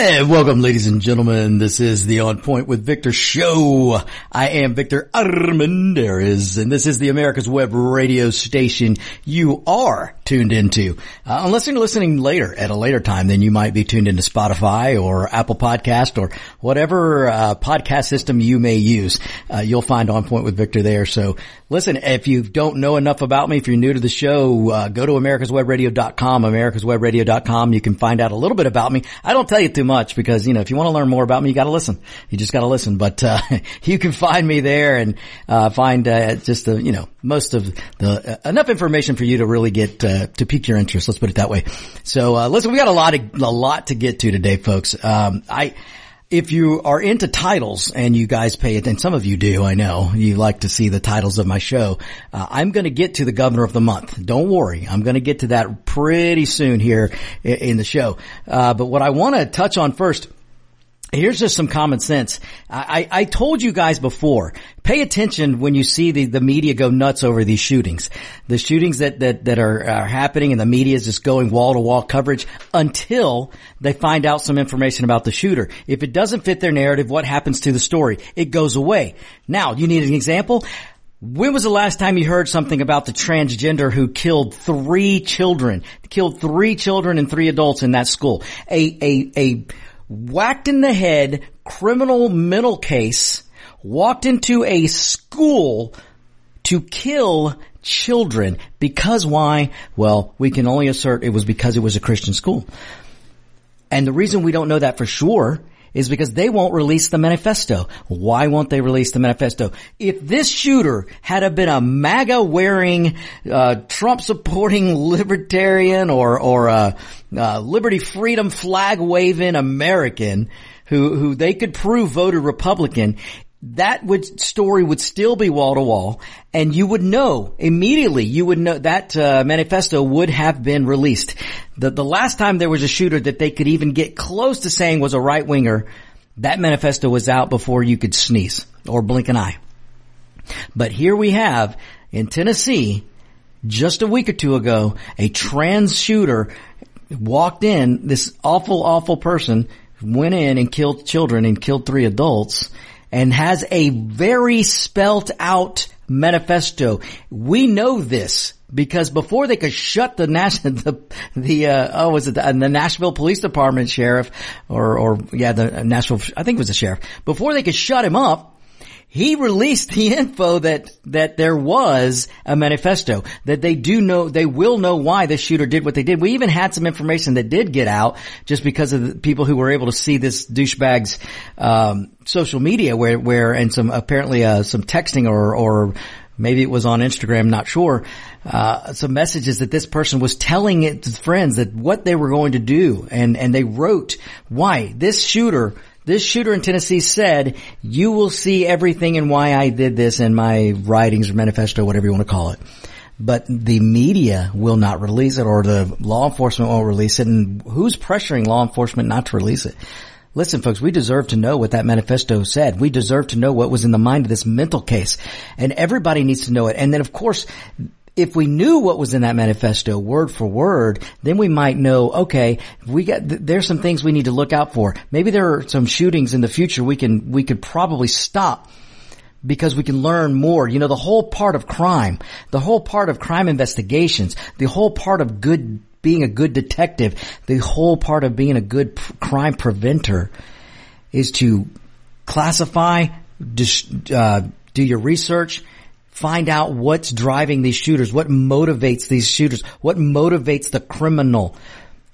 And welcome ladies and gentlemen. This is the On Point with Victor show. I am Victor Armendariz and this is the America's Web radio station you are tuned into. Uh, unless you're listening later at a later time, then you might be tuned into Spotify or Apple Podcast or whatever uh, podcast system you may use. Uh, you'll find On Point with Victor there. So listen, if you don't know enough about me, if you're new to the show, uh, go to americaswebradio.com, americaswebradio.com. You can find out a little bit about me. I don't tell you too much because, you know, if you want to learn more about me, you got to listen. You just got to listen. But, uh, you can find me there and, uh, find, uh, just the, you know, most of the, uh, enough information for you to really get, uh, to pique your interest. Let's put it that way. So, uh, listen, we got a lot of, a lot to get to today, folks. Um, I, if you are into titles and you guys pay it, and some of you do, I know, you like to see the titles of my show, uh, I'm going to get to the governor of the month. Don't worry. I'm going to get to that pretty soon here in, in the show. Uh, but what I want to touch on first Here's just some common sense. I, I, told you guys before, pay attention when you see the, the media go nuts over these shootings. The shootings that, that, that are, are happening and the media is just going wall to wall coverage until they find out some information about the shooter. If it doesn't fit their narrative, what happens to the story? It goes away. Now, you need an example? When was the last time you heard something about the transgender who killed three children, killed three children and three adults in that school? A, a, a, whacked in the head criminal mental case, walked into a school to kill children because why? Well, we can only assert it was because it was a Christian school. And the reason we don't know that for sure is because they won't release the manifesto. Why won't they release the manifesto? If this shooter had been a MAGA wearing, uh, Trump supporting libertarian or, or, uh, uh, liberty freedom flag waving American who, who they could prove voted Republican, that would story would still be wall to wall and you would know immediately you would know that uh, manifesto would have been released. The the last time there was a shooter that they could even get close to saying was a right winger that manifesto was out before you could sneeze or blink an eye. But here we have in Tennessee just a week or two ago a trans shooter walked in this awful awful person went in and killed children and killed three adults and has a very spelt out manifesto. We know this because before they could shut the national, the, the, uh, oh, was it the, the, Nashville Police Department sheriff or, or, yeah, the Nashville, I think it was the sheriff, before they could shut him up, he released the info that, that there was a manifesto, that they do know, they will know why this shooter did what they did. We even had some information that did get out just because of the people who were able to see this douchebag's, um, social media where, where, and some, apparently, uh, some texting or, or, maybe it was on Instagram, not sure, uh, some messages that this person was telling its friends that what they were going to do and, and they wrote why this shooter this shooter in Tennessee said, you will see everything and why I did this in my writings or manifesto, whatever you want to call it. But the media will not release it or the law enforcement won't release it. And who's pressuring law enforcement not to release it? Listen, folks, we deserve to know what that manifesto said. We deserve to know what was in the mind of this mental case. And everybody needs to know it. And then, of course, if we knew what was in that manifesto word for word, then we might know, okay, we got, there's some things we need to look out for. Maybe there are some shootings in the future we can, we could probably stop because we can learn more. You know, the whole part of crime, the whole part of crime investigations, the whole part of good, being a good detective, the whole part of being a good crime preventer is to classify, dis, uh, do your research, Find out what's driving these shooters, what motivates these shooters, what motivates the criminal.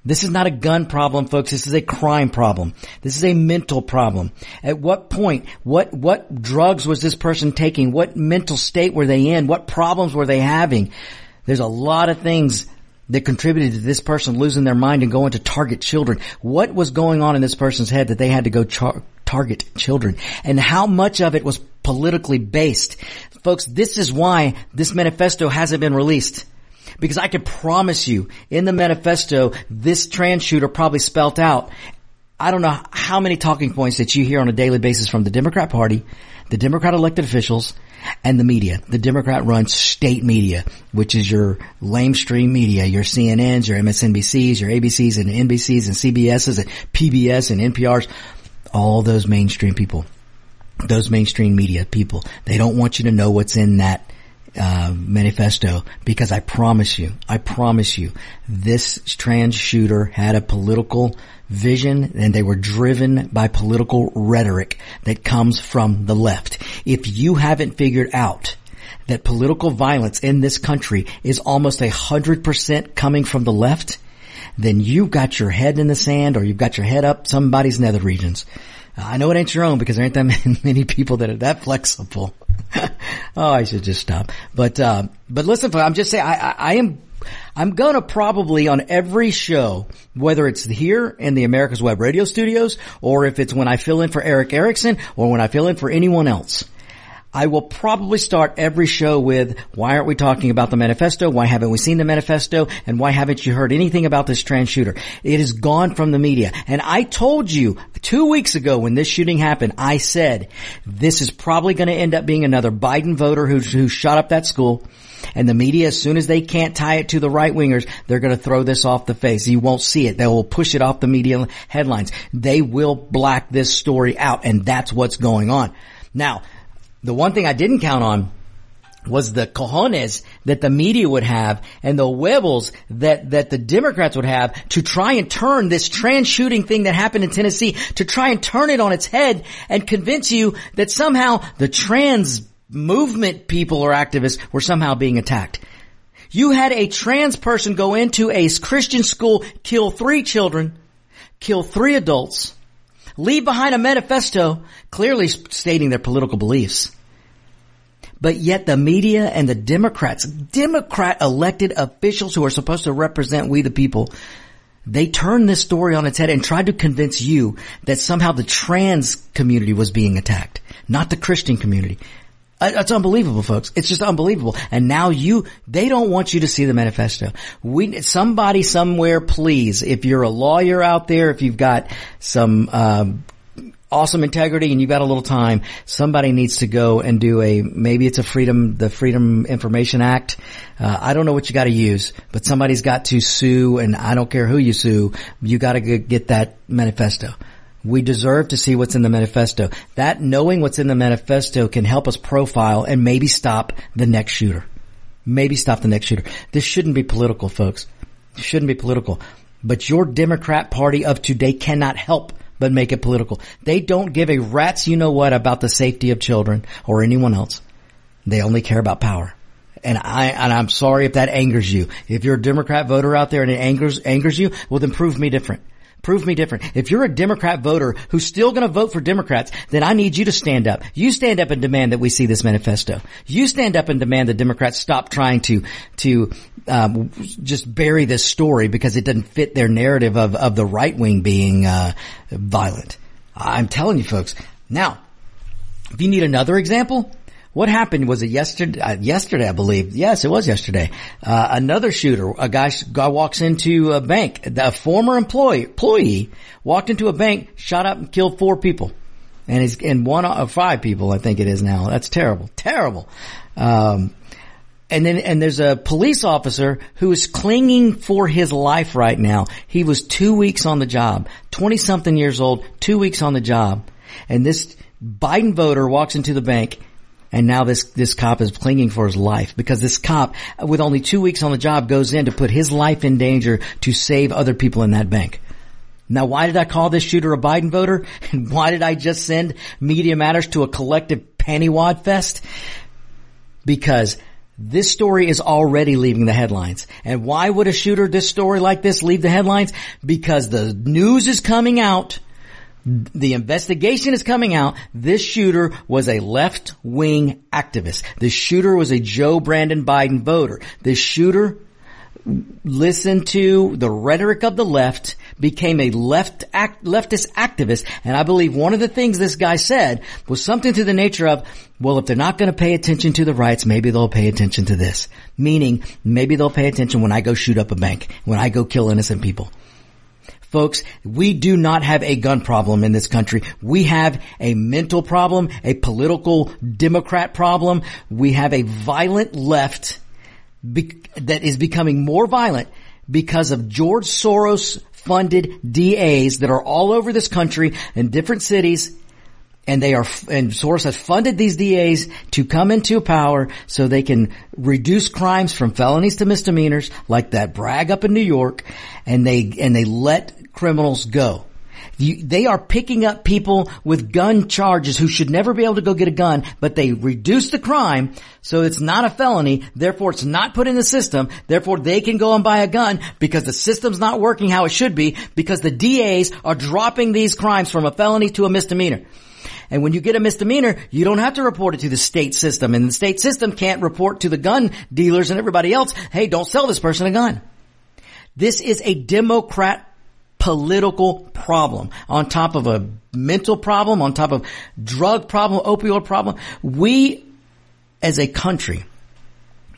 This is not a gun problem, folks. This is a crime problem. This is a mental problem. At what point, what, what drugs was this person taking? What mental state were they in? What problems were they having? There's a lot of things that contributed to this person losing their mind and going to target children. What was going on in this person's head that they had to go char- target children and how much of it was politically based. Folks, this is why this manifesto hasn't been released. Because I can promise you, in the manifesto, this trans shooter probably spelt out, I don't know how many talking points that you hear on a daily basis from the Democrat party, the Democrat elected officials, and the media. The Democrat run state media, which is your lamestream media, your CNNs, your MSNBCs, your ABCs and NBCs and CBSs and PBS and NPRs, all those mainstream people, those mainstream media people. They don't want you to know what's in that uh, manifesto because I promise you, I promise you, this trans shooter had a political vision and they were driven by political rhetoric that comes from the left. If you haven't figured out that political violence in this country is almost a hundred percent coming from the left, then you've got your head in the sand or you've got your head up somebody's nether regions. I know it ain't your own because there ain't that many people that are that flexible. oh, I should just stop. But, uh, but listen, I'm just saying, I, I, I am, I'm gonna probably on every show, whether it's here in the America's Web Radio studios, or if it's when I fill in for Erick Erickson, or when I fill in for anyone else, I will probably start every show with, why aren't we talking about the manifesto? Why haven't we seen the manifesto? And why haven't you heard anything about this trans shooter? It is gone from the media. And I told you two weeks ago when this shooting happened, I said, this is probably going to end up being another Biden voter who, who shot up that school. And the media, as soon as they can't tie it to the right wingers, they're going to throw this off the face. You won't see it. They will push it off the media headlines. They will black this story out and that's what's going on. Now, the one thing I didn't count on was the cojones that the media would have and the webbles that, that the Democrats would have to try and turn this trans shooting thing that happened in Tennessee to try and turn it on its head and convince you that somehow the trans movement people or activists were somehow being attacked. You had a trans person go into a Christian school, kill three children, kill three adults, leave behind a manifesto clearly stating their political beliefs. But yet the media and the Democrats, Democrat elected officials who are supposed to represent we the people, they turned this story on its head and tried to convince you that somehow the trans community was being attacked, not the Christian community. It's unbelievable, folks. It's just unbelievable. And now you, they don't want you to see the manifesto. We, somebody somewhere, please, if you're a lawyer out there, if you've got some, um, awesome integrity and you've got a little time, somebody needs to go and do a, maybe it's a freedom, the Freedom Information Act. Uh, I don't know what you gotta use, but somebody's got to sue and I don't care who you sue, you gotta get that manifesto. We deserve to see what's in the manifesto. That knowing what's in the manifesto can help us profile and maybe stop the next shooter. Maybe stop the next shooter. This shouldn't be political, folks. It shouldn't be political. But your Democrat party of today cannot help but make it political. They don't give a rat's you know what about the safety of children or anyone else. They only care about power. And I, and I'm sorry if that angers you. If you're a Democrat voter out there and it angers, angers you, well then prove me different. Prove me different. If you're a Democrat voter who's still going to vote for Democrats, then I need you to stand up. You stand up and demand that we see this manifesto. You stand up and demand the Democrats stop trying to to um, just bury this story because it doesn't fit their narrative of of the right wing being uh, violent. I'm telling you, folks. Now, if you need another example, what happened was it yesterday? Uh, yesterday, I believe. Yes, it was yesterday. Uh, another shooter, a guy, guy walks into a bank. A former employee employee walked into a bank, shot up, and killed four people, and he's and one of uh, five people. I think it is now. That's terrible, terrible. Um, and then, and there's a police officer who is clinging for his life right now. He was two weeks on the job, 20 something years old, two weeks on the job. And this Biden voter walks into the bank and now this, this cop is clinging for his life because this cop, with only two weeks on the job, goes in to put his life in danger to save other people in that bank. Now, why did I call this shooter a Biden voter? And why did I just send Media Matters to a collective pennywad fest? Because this story is already leaving the headlines. And why would a shooter this story like this leave the headlines? Because the news is coming out the investigation is coming out. This shooter was a left-wing activist. This shooter was a Joe Brandon Biden voter. This shooter listened to the rhetoric of the left became a left act, leftist activist. And I believe one of the things this guy said was something to the nature of, well, if they're not going to pay attention to the rights, maybe they'll pay attention to this. Meaning, maybe they'll pay attention when I go shoot up a bank, when I go kill innocent people. Folks, we do not have a gun problem in this country. We have a mental problem, a political Democrat problem. We have a violent left be- that is becoming more violent because of George Soros funded DAs that are all over this country in different cities and they are, and Soros has funded these DAs to come into power so they can reduce crimes from felonies to misdemeanors like that Bragg up in New York and they, and they let criminals go. You, they are picking up people with gun charges who should never be able to go get a gun, but they reduce the crime so it's not a felony. Therefore, it's not put in the system. Therefore, they can go and buy a gun because the system's not working how it should be because the DAs are dropping these crimes from a felony to a misdemeanor. And when you get a misdemeanor, you don't have to report it to the state system and the state system can't report to the gun dealers and everybody else, hey, don't sell this person a gun. This is a Democrat political problem on top of a mental problem, on top of drug problem, opioid problem. We as a country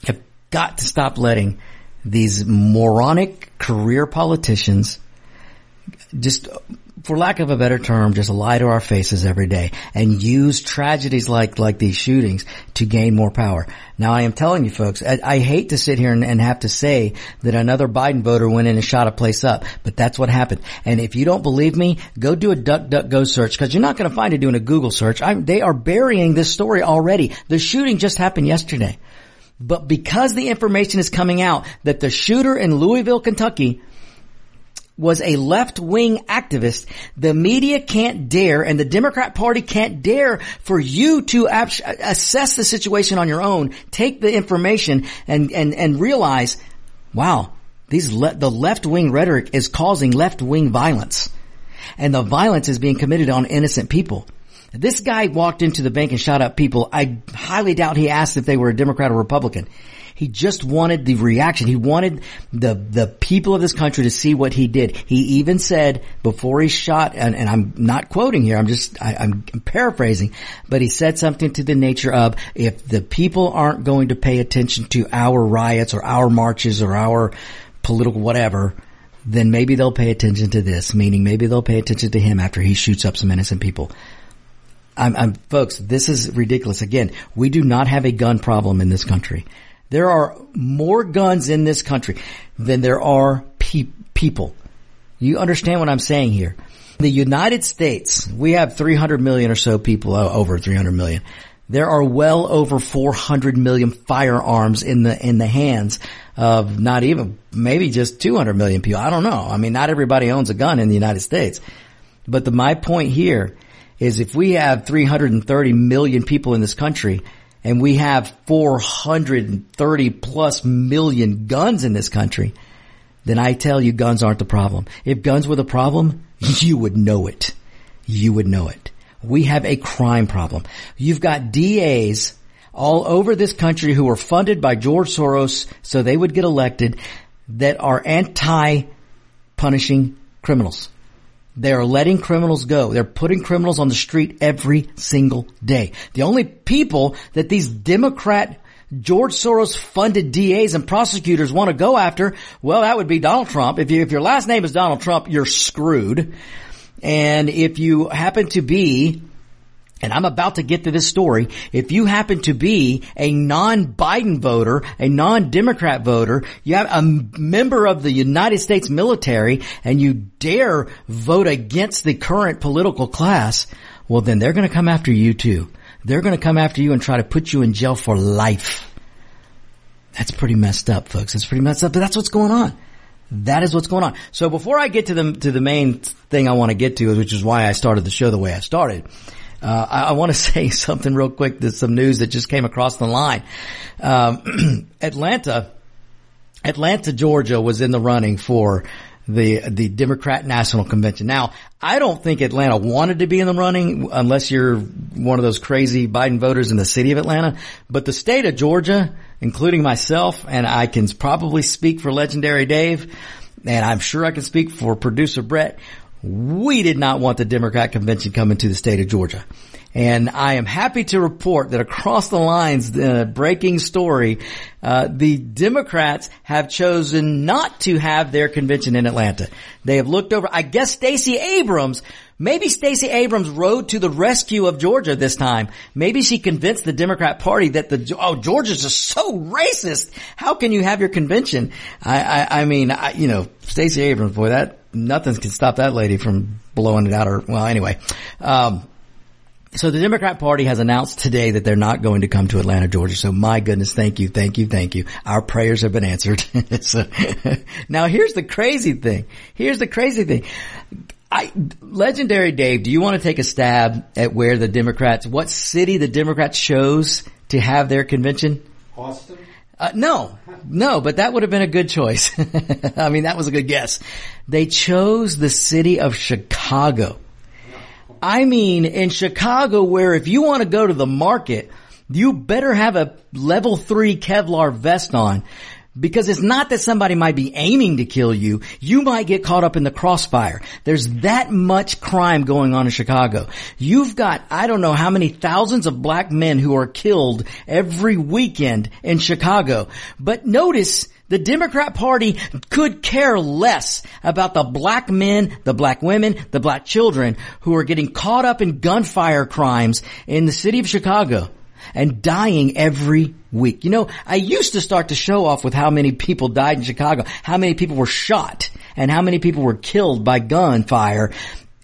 have got to stop letting these moronic career politicians just for lack of a better term, just lie to our faces every day and use tragedies like, like these shootings to gain more power. Now I am telling you folks, I, I hate to sit here and, and, have to say that another Biden voter went in and shot a place up, but that's what happened. And if you don't believe me, go do a duck duck go search because you're not going to find it doing a Google search. I, they are burying this story already. The shooting just happened yesterday. But because the information is coming out that the shooter in Louisville, Kentucky was a left-wing activist, the media can't dare and the Democrat party can't dare for you to assess the situation on your own, take the information and, and, and realize, wow, these le- the left-wing rhetoric is causing left-wing violence. And the violence is being committed on innocent people. This guy walked into the bank and shot up people. I highly doubt he asked if they were a Democrat or Republican. He just wanted the reaction. He wanted the, the people of this country to see what he did. He even said before he shot, and, and I'm not quoting here, I'm just, I, I'm paraphrasing, but he said something to the nature of, if the people aren't going to pay attention to our riots or our marches or our political whatever, then maybe they'll pay attention to this, meaning maybe they'll pay attention to him after he shoots up some innocent people. I'm, I'm, folks, this is ridiculous. Again, we do not have a gun problem in this country. There are more guns in this country than there are pe- people. You understand what I'm saying here? The United States, we have 300 million or so people, over 300 million. There are well over 400 million firearms in the, in the hands of not even, maybe just 200 million people. I don't know. I mean, not everybody owns a gun in the United States. But the, my point here is if we have 330 million people in this country, and we have 430 plus million guns in this country, then I tell you guns aren't the problem. If guns were the problem, you would know it. You would know it. We have a crime problem. You've got DAs all over this country who are funded by George Soros so they would get elected that are anti-punishing criminals. They are letting criminals go. They're putting criminals on the street every single day. The only people that these Democrat George Soros funded DAs and prosecutors want to go after, well, that would be Donald Trump. If you, if your last name is Donald Trump, you're screwed. And if you happen to be and I'm about to get to this story. If you happen to be a non-Biden voter, a non-Democrat voter, you have a member of the United States military and you dare vote against the current political class, well then they're going to come after you too. They're going to come after you and try to put you in jail for life. That's pretty messed up, folks. That's pretty messed up, but that's what's going on. That is what's going on. So before I get to the, to the main thing I want to get to, which is why I started the show the way I started, uh, I, I want to say something real quick. There's some news that just came across the line. Um, Atlanta, Atlanta, Georgia was in the running for the the Democrat National Convention. Now, I don't think Atlanta wanted to be in the running unless you're one of those crazy Biden voters in the city of Atlanta. But the state of Georgia, including myself, and I can probably speak for legendary Dave, and I'm sure I can speak for producer Brett, we did not want the Democrat convention coming to the state of Georgia. And I am happy to report that across the lines, the breaking story, uh, the Democrats have chosen not to have their convention in Atlanta. They have looked over, I guess Stacey Abrams, maybe Stacey Abrams rode to the rescue of Georgia this time. Maybe she convinced the Democrat party that the, oh, Georgia's just so racist. How can you have your convention? I, I, I mean, I, you know, Stacey Abrams, boy, that, nothing can stop that lady from blowing it out or, well, anyway, um, so the Democrat Party has announced today that they're not going to come to Atlanta, Georgia. So my goodness, thank you, thank you, thank you. Our prayers have been answered. so, now here's the crazy thing. Here's the crazy thing. I, legendary Dave, do you want to take a stab at where the Democrats, what city the Democrats chose to have their convention? Austin? Uh, no, no, but that would have been a good choice. I mean, that was a good guess. They chose the city of Chicago. I mean, in Chicago where if you want to go to the market, you better have a level three Kevlar vest on. Because it's not that somebody might be aiming to kill you. You might get caught up in the crossfire. There's that much crime going on in Chicago. You've got, I don't know how many thousands of black men who are killed every weekend in Chicago. But notice, the Democrat party could care less about the black men, the black women, the black children who are getting caught up in gunfire crimes in the city of Chicago and dying every week. You know, I used to start to show off with how many people died in Chicago, how many people were shot, and how many people were killed by gunfire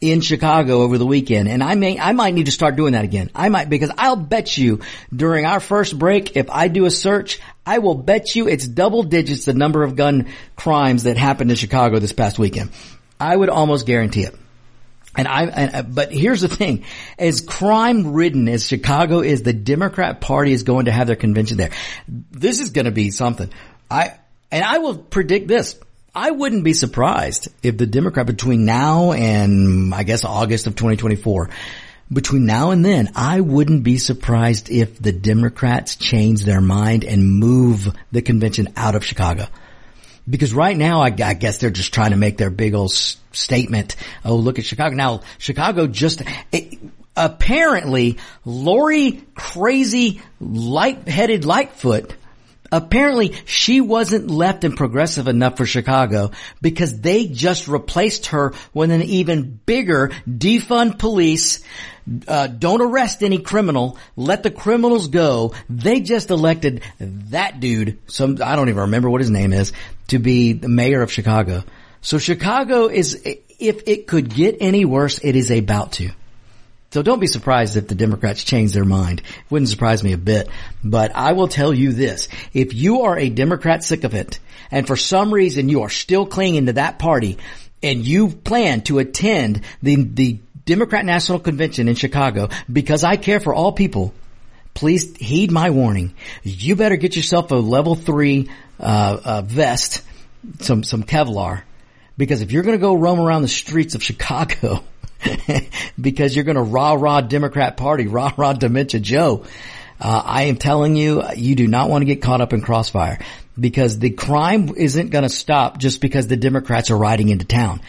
in Chicago over the weekend. And I may, I might need to start doing that again. I might, because I'll bet you during our first break, if I do a search, I will bet you it's double digits the number of gun crimes that happened in Chicago this past weekend. I would almost guarantee it. And I, and, uh, but here's the thing, as crime ridden as Chicago is, the Democrat party is going to have their convention there. This is going to be something. I, and I will predict this. I wouldn't be surprised if the Democrat between now and I guess August of 2024 between now and then, I wouldn't be surprised if the Democrats change their mind and move the convention out of Chicago. Because right now, I, I guess they're just trying to make their big old s- statement. Oh, look at Chicago. Now, Chicago just, it, apparently, Lori crazy light-headed Lightfoot Apparently she wasn't left and progressive enough for Chicago because they just replaced her with an even bigger defund police, uh, don't arrest any criminal, let the criminals go. They just elected that dude, some, I don't even remember what his name is, to be the mayor of Chicago. So Chicago is, if it could get any worse, it is about to. So don't be surprised if the Democrats change their mind. It wouldn't surprise me a bit. But I will tell you this. If you are a Democrat sycophant and for some reason you are still clinging to that party and you plan to attend the, the Democrat National Convention in Chicago because I care for all people, please heed my warning. You better get yourself a level three, uh, uh, vest, some, some Kevlar. Because if you're going to go roam around the streets of Chicago, because you're going to rah rah Democrat Party, rah rah Dementia Joe. Uh, I am telling you, you do not want to get caught up in crossfire because the crime isn't going to stop just because the Democrats are riding into town.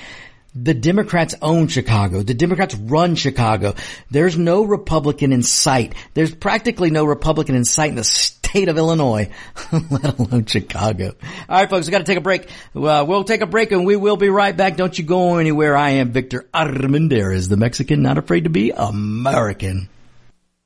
The Democrats own Chicago. The Democrats run Chicago. There's no Republican in sight. There's practically no Republican in sight in the state of Illinois, let alone Chicago. All right, folks, we got to take a break. Uh, we'll take a break and we will be right back. Don't you go anywhere. I am Victor Armendariz, the Mexican not afraid to be American.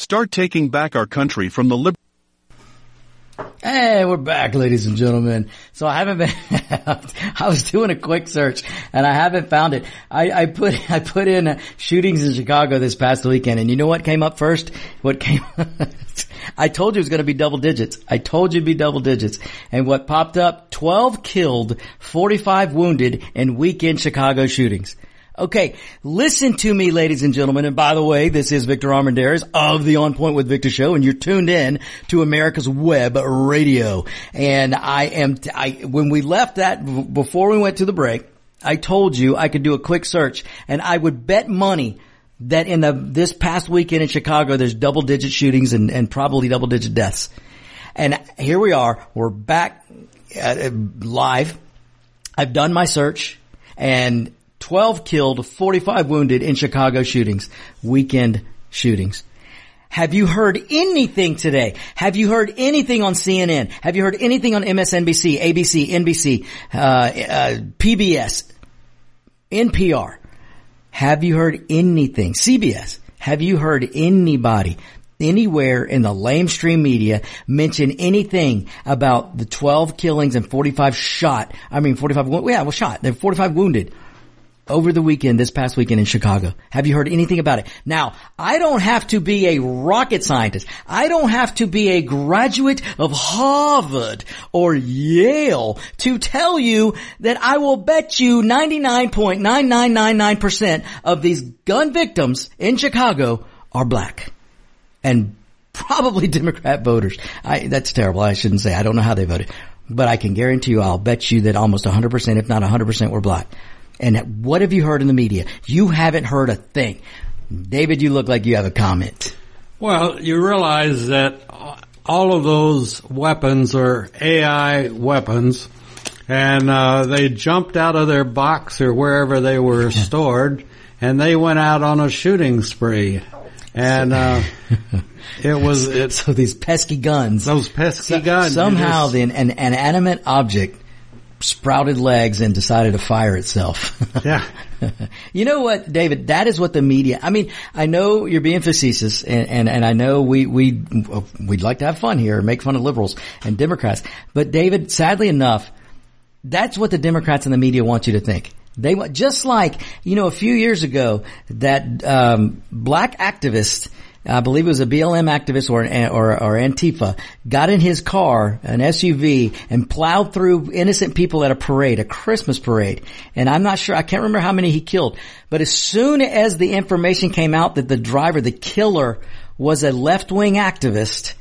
Start taking back our country from the liberal Hey, we're back, ladies and gentlemen. So I haven't been, I was doing a quick search and I haven't found it. I, I put, I put in shootings in Chicago this past weekend and you know what came up first? What came, I told you it was going to be double digits. I told you it'd be double digits. And what popped up, 12 killed, 45 wounded in weekend Chicago shootings. Okay, listen to me, ladies and gentlemen. And by the way, this is Victor Armendariz of the On Point with Victor show, and you're tuned in to America's Web Radio. And I am, I, when we left that, before we went to the break, I told you I could do a quick search and I would bet money that in the, this past weekend in Chicago, there's double digit shootings and, and probably double digit deaths. And here we are. We're back uh, live. I've done my search and 12 killed, 45 wounded in Chicago shootings, weekend shootings. Have you heard anything today? Have you heard anything on CNN? Have you heard anything on MSNBC, ABC, NBC, uh, uh, PBS, NPR? Have you heard anything? CBS. Have you heard anybody anywhere in the lamestream media mention anything about the 12 killings and 45 shot, I mean 45, yeah, well shot, they're 45 wounded over the weekend, this past weekend in Chicago. Have you heard anything about it? Now, I don't have to be a rocket scientist. I don't have to be a graduate of Harvard or Yale to tell you that I will bet you 99.9999% of these gun victims in Chicago are black. And probably Democrat voters. I, that's terrible. I shouldn't say. I don't know how they voted. But I can guarantee you, I'll bet you that almost 100%, if not 100% were black. And what have you heard in the media? You haven't heard a thing. David, you look like you have a comment. Well, you realize that all of those weapons are AI weapons, and uh, they jumped out of their box or wherever they were stored, and they went out on a shooting spree. And uh, it was it, so these pesky guns, those pesky so, guns. Somehow, just, the, an, an animate object sprouted legs and decided to fire itself. yeah. you know what, David? That is what the media, I mean, I know you're being facetious and, and, and I know we, we, we'd like to have fun here and make fun of liberals and Democrats. But David, sadly enough, that's what the Democrats and the media want you to think. They want, just like, you know, a few years ago that, um, black activists I believe it was a BLM activist or, or, or Antifa, got in his car, an SUV, and plowed through innocent people at a parade, a Christmas parade. And I'm not sure, I can't remember how many he killed. But as soon as the information came out that the driver, the killer, was a left-wing activist,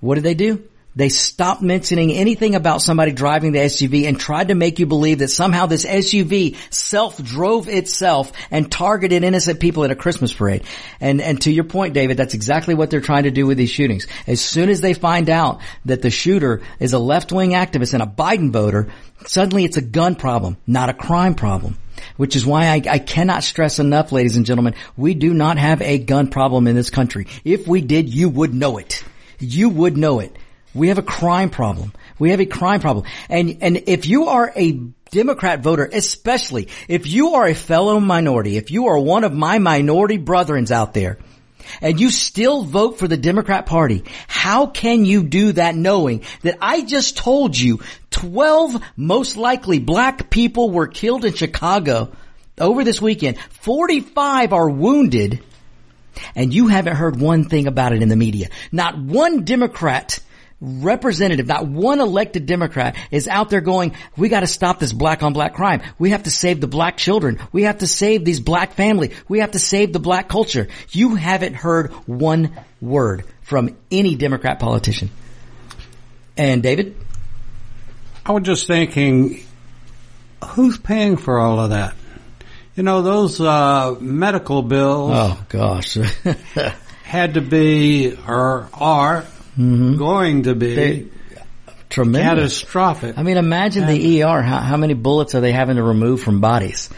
what did they do? They stopped mentioning anything about somebody driving the SUV and tried to make you believe that somehow this SUV self-drove itself and targeted innocent people at a Christmas parade. And, and to your point, David, that's exactly what they're trying to do with these shootings. As soon as they find out that the shooter is a left-wing activist and a Biden voter, suddenly it's a gun problem, not a crime problem which is why I, I, cannot stress enough, ladies and gentlemen, we do not have a gun problem in this country. If we did, you would know it. You would know it. We have a crime problem. We have a crime problem. And, and if you are a Democrat voter, especially if you are a fellow minority, if you are one of my minority brethrens out there, and you still vote for the Democrat party, how can you do that knowing that I just told you 12 most likely black people were killed in Chicago over this weekend, 45 are wounded, and you haven't heard one thing about it in the media. Not one Democrat representative, not one elected Democrat is out there going, we gotta stop this black on black crime. We have to save the black children. We have to save these black family. We have to save the black culture. You haven't heard one word from any Democrat politician. And David? I was just thinking, who's paying for all of that? You know, those, uh, medical bills. Oh gosh. had to be, or are, mm-hmm. going to be they, tremendous. catastrophic. I mean, imagine and, the ER. How, how many bullets are they having to remove from bodies?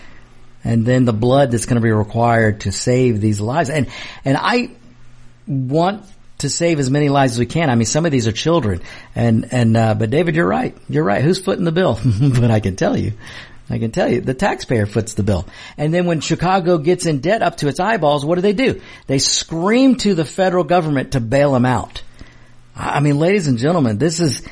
And then the blood that's going to be required to save these lives. And, and I want to save as many lives as we can. I mean, some of these are children and, and, uh, but David, you're right. You're right. Who's footing the bill? but I can tell you, I can tell you, the taxpayer foots the bill. And then when Chicago gets in debt up to its eyeballs, what do they do? They scream to the federal government to bail them out. I mean, ladies and gentlemen, this is,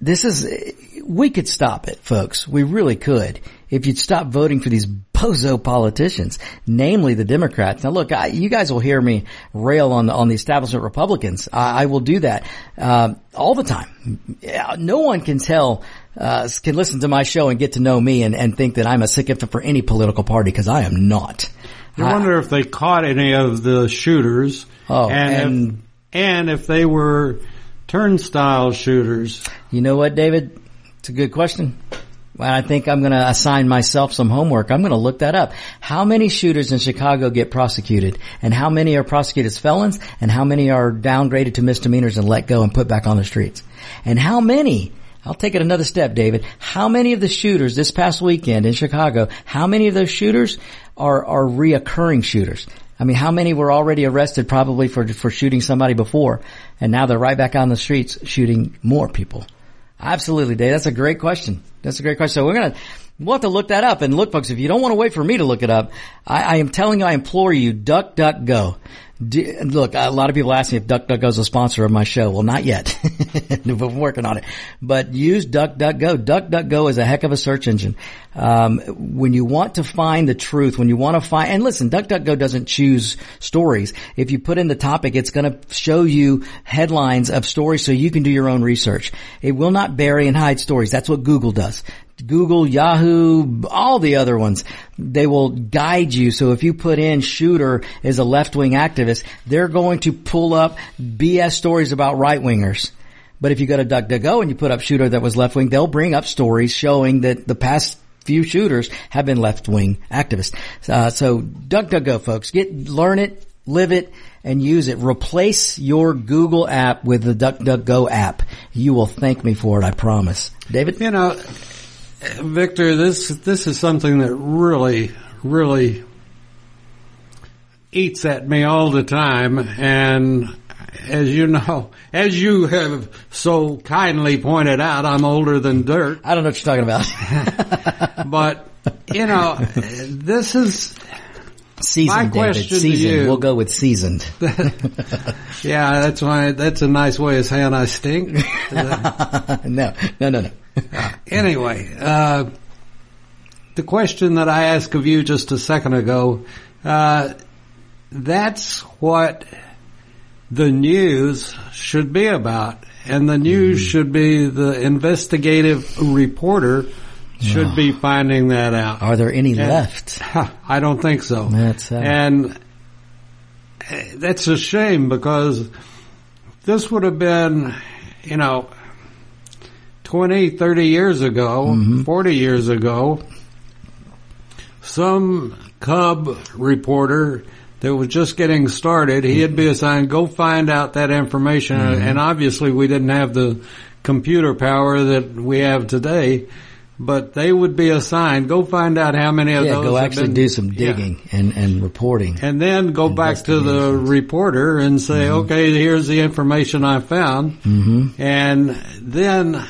this is, we could stop it, folks. We really could. If you'd stop voting for these bozo politicians, namely the Democrats. Now look, I, you guys will hear me rail on the, on the establishment Republicans. I, I will do that, uh, all the time. No one can tell, uh, can listen to my show and get to know me and, and think that I'm a sycophant for any political party because I am not. I wonder if they caught any of the shooters. Oh, and and- if, and if they were turnstile shooters. You know what, David? It's a good question. Well, I think I'm going to assign myself some homework. I'm going to look that up. How many shooters in Chicago get prosecuted and how many are prosecuted as felons and how many are downgraded to misdemeanors and let go and put back on the streets? And how many I'll take it another step, David. How many of the shooters this past weekend in Chicago, how many of those shooters are, are reoccurring shooters? I mean, how many were already arrested probably for, for shooting somebody before and now they're right back on the streets shooting more people? Absolutely, Dave. That's a great question. That's a great question. So we're gonna, we'll have to look that up. And look, folks, if you don't want to wait for me to look it up, I, I am telling you, I implore you, duck, duck, go. Do, look, a lot of people ask me if DuckDuckGo is a sponsor of my show. Well, not yet. but I'm working on it. But use DuckDuckGo. DuckDuckGo is a heck of a search engine. Um, when you want to find the truth, when you want to find, and listen, DuckDuckGo doesn't choose stories. If you put in the topic, it's going to show you headlines of stories so you can do your own research. It will not bury and hide stories. That's what Google does. Google, Yahoo, all the other ones, they will guide you. So if you put in shooter as a left-wing activist, they're going to pull up BS stories about right-wingers. But if you go to DuckDuckGo and you put up shooter that was left-wing, they'll bring up stories showing that the past few shooters have been left-wing activists. Uh, so DuckDuckGo folks, get, learn it, live it, and use it. Replace your Google app with the DuckDuckGo app. You will thank me for it, I promise. David? You know, Victor, this this is something that really, really eats at me all the time, and as you know, as you have so kindly pointed out, I'm older than dirt. I don't know what you're talking about. but you know, this is seasoned. My David. seasoned. you- We'll go with seasoned. yeah, that's why that's a nice way of saying I stink. no, no, no, no. anyway, uh, the question that I asked of you just a second ago, uh, that's what the news should be about. And the news should be the investigative reporter should be finding that out. Are there any And- left? I don't think so. That's sad. And uh, that's a shame because this would have been, you know, 20, 30 years ago, Mm-hmm. 40 years ago, some cub reporter that was just getting started, he'd be assigned, go find out that information. Mm-hmm. And obviously we didn't have the computer power that we have today, but they would be assigned, go find out how many of Yeah, those go actually been- do some Yeah. digging and, and reporting. And then go back to the reporter and say, okay, here's the information I found. hmm And then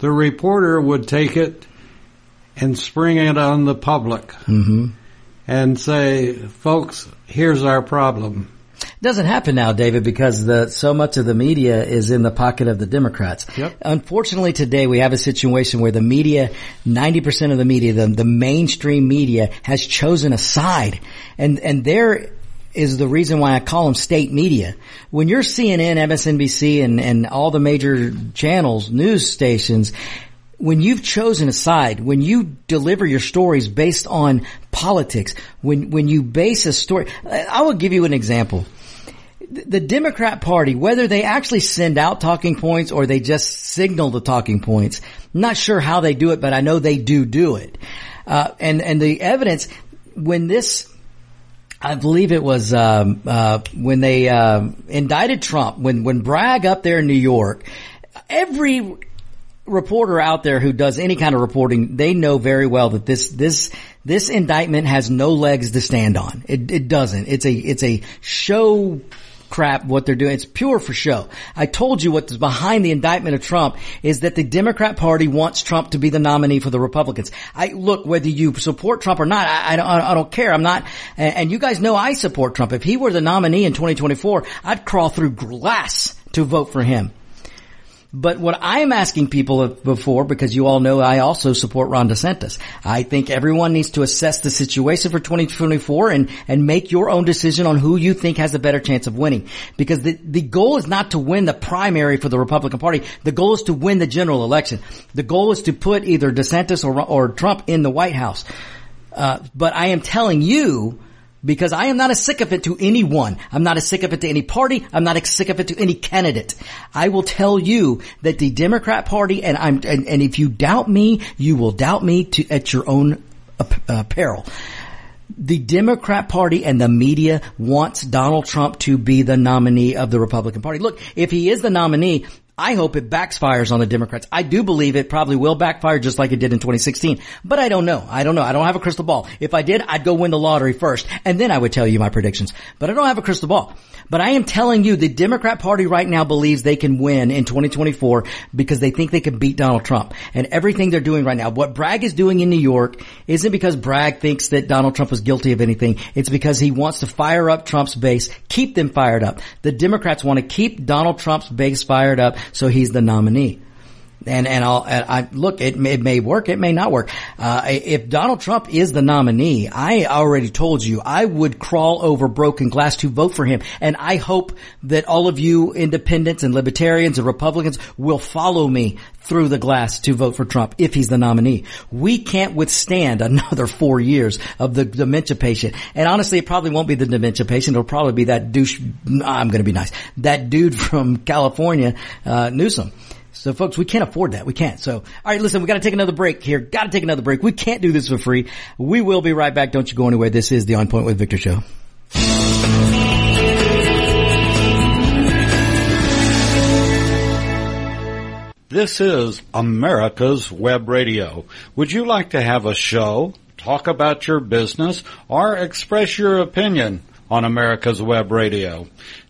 the reporter would take it and spring it on the public hmm and say, folks, here's our problem. It Doesn't happen now, David, because the so much of the media is in the pocket of the Democrats. Yep. Unfortunately, today we have a situation where the media, ninety percent of the media, the, the mainstream media, has chosen a side, and and there is the reason why I call them state media. When you're CNN, MSNBC, and and all the major channels, news stations. When you've chosen a side, when you deliver your stories based on politics, when, when you base a story, I will give you an example the Democrat Party, whether they actually send out talking points or they just signal the talking points, not sure how they do it, but I know they do do it. Uh, and and the evidence when this, I believe it was um, uh, when they um indicted Trump, when when Bragg up there in New York, every reporter out there who does any kind of reporting, they know very well that this this this indictment has no legs to stand on. It, it doesn't. It's a it's a show crap what they're doing. It's pure for show. I told you what's behind the indictment of Trump is that the Democrat party wants Trump to be the nominee for the Republicans. I look, whether you support Trump or not, I, I don't, I don't care. I'm not, and, and you guys know I support Trump. If he were the nominee in 2024, I'd crawl through glass to vote for him. But what I'm asking people before, because you all know I also support Ron DeSantis, I think everyone needs to assess the situation for 2024 and, and make your own decision on who you think has a better chance of winning. Because the, the goal is not to win the primary for the Republican Party. The goal is to win the general election. The goal is to put either DeSantis or, or Trump in the White House. Uh, but I am telling you, because I am not a sycophant to anyone. I'm not a sycophant to any party. I'm not a sycophant to any candidate. I will tell you that the Democrat Party, and I'm, and, and if you doubt me, you will doubt me to, at your own uh, peril. The Democrat Party and the media wants Donald Trump to be the nominee of the Republican Party. Look, if he is the nominee, I hope it backfires on the Democrats. I do believe it probably will backfire just like it did in 2016, but I don't know. I don't know. I don't have a crystal ball. If I did, I'd go win the lottery first and then I would tell you my predictions, but I don't have a crystal ball. But I am telling you the Democrat party right now believes they can win in 2024 because they think they can beat Donald Trump and everything they're doing right now. What Bragg is doing in New York isn't because Bragg thinks that Donald Trump is guilty of anything. It's because he wants to fire up Trump's base, keep them fired up. The Democrats want to keep Donald Trump's base fired up so he's the nominee. And and I'll and I look. It may, it may work. It may not work. Uh, if Donald Trump is the nominee, I already told you I would crawl over broken glass to vote for him. And I hope that all of you independents and libertarians and Republicans will follow me through the glass to vote for Trump if he's the nominee. We can't withstand another four years of the dementia patient. And honestly, it probably won't be the dementia patient. It'll probably be that douche. I'm going to be nice. That dude from California, uh, Newsom. So folks, we can't afford that. We can't. So, all right, listen, we got to take another break here. Got to take another break. We can't do this for free. We will be right back. Don't you go anywhere. This is the On Point with Victor show. This is America's Web Radio. Would you like to have a show, talk about your business, or express your opinion on America's Web Radio?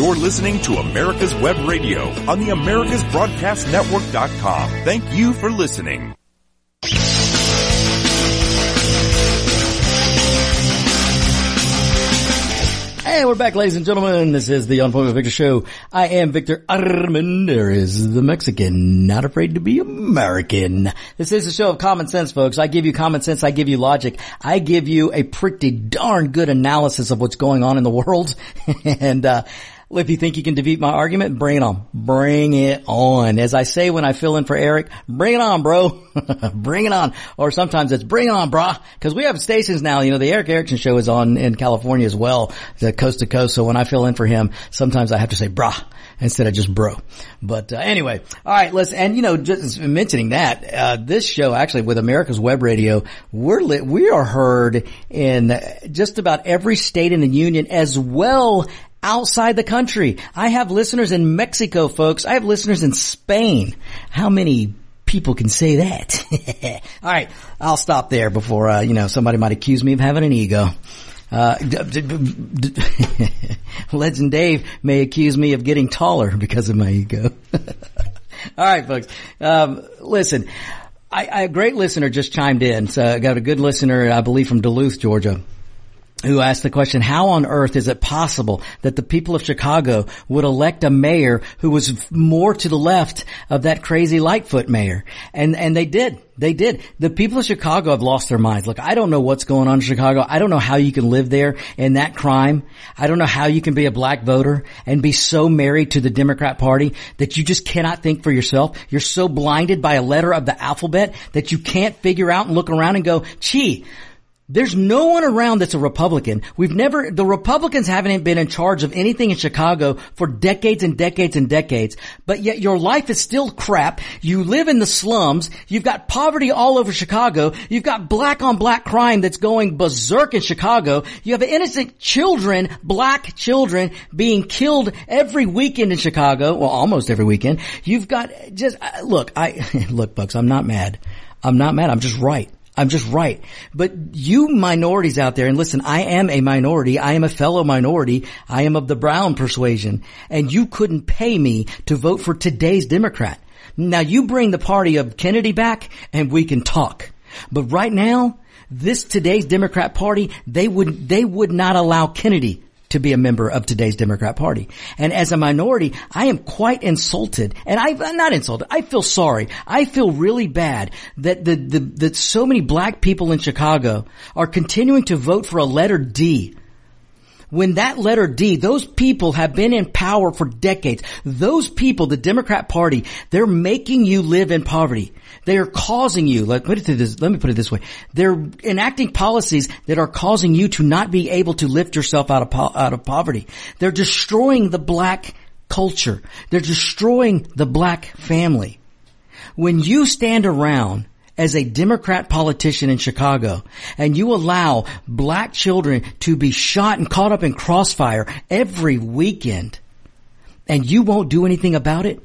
You're listening to America's Web Radio on the AmericasBroadcastNetwork.com. Thank you for listening. Hey, we're back, ladies and gentlemen. This is the with Victor show. I am Victor Armendariz, the Mexican, not afraid to be American. This is a show of common sense, folks. I give you common sense. I give you logic. I give you a pretty darn good analysis of what's going on in the world. and, uh, if you think you can defeat my argument, bring it on. Bring it on. As I say when I fill in for Erick, bring it on, bro. bring it on. Or sometimes it's bring it on, brah. Cause we have stations now, you know, the Erick Erickson show is on in California as well, the coast to coast. So when I fill in for him, sometimes I have to say brah instead of just bro. But uh, anyway, all right, let's and you know just mentioning that uh, this show actually with America's Web Radio, we're li- we are heard in just about every state in the union as well outside the country. I have listeners in Mexico, folks. I have listeners in Spain. How many people can say that? All right, I'll stop there before uh, you know somebody might accuse me of having an ego. Uh, Legend Dave may accuse me of getting taller because of my ego. All right, folks. Um, listen, I, I, a great listener just chimed in. So I got a good listener, I believe, from Duluth, Georgia who asked the question, how on earth is it possible that the people of Chicago would elect a mayor who was more to the left of that crazy Lightfoot mayor? And, and they did. They did. The people of Chicago have lost their minds. Look, I don't know what's going on in Chicago. I don't know how you can live there in that crime. I don't know how you can be a black voter and be so married to the Democrat party that you just cannot think for yourself. You're so blinded by a letter of the alphabet that you can't figure out and look around and go, gee, There's no one around that's a Republican. We've never, the Republicans haven't been in charge of anything in Chicago for decades and decades and decades, but yet your life is still crap. You live in the slums. You've got poverty all over Chicago. You've got black on black crime that's going berserk in Chicago. You have innocent children, black children being killed every weekend in Chicago. Well, almost every weekend. You've got just, uh, look, I, look, folks, I'm not mad. I'm not mad. I'm just right. I'm just right. But you minorities out there, and listen, I am a minority. I am a fellow minority. I am of the brown persuasion. And you couldn't pay me to vote for today's Democrat. Now you bring the party of Kennedy back and we can talk. But right now, this today's Democrat party, they would, they would not allow Kennedy to be a member of today's Democrat Party. And as a minority, I am quite insulted. And I, am not insulted. I feel sorry. I feel really bad that the, the, that so many black people in Chicago are continuing to vote for a letter D when that letter D, those people have been in power for decades. Those people, the Democrat party, they're making you live in poverty. They are causing you, let, it this, let me put it this way. They're enacting policies that are causing you to not be able to lift yourself out of, po- out of poverty. They're destroying the black culture. They're destroying the black family. When you stand around as a Democrat politician in Chicago and you allow black children to be shot and caught up in crossfire every weekend and you won't do anything about it,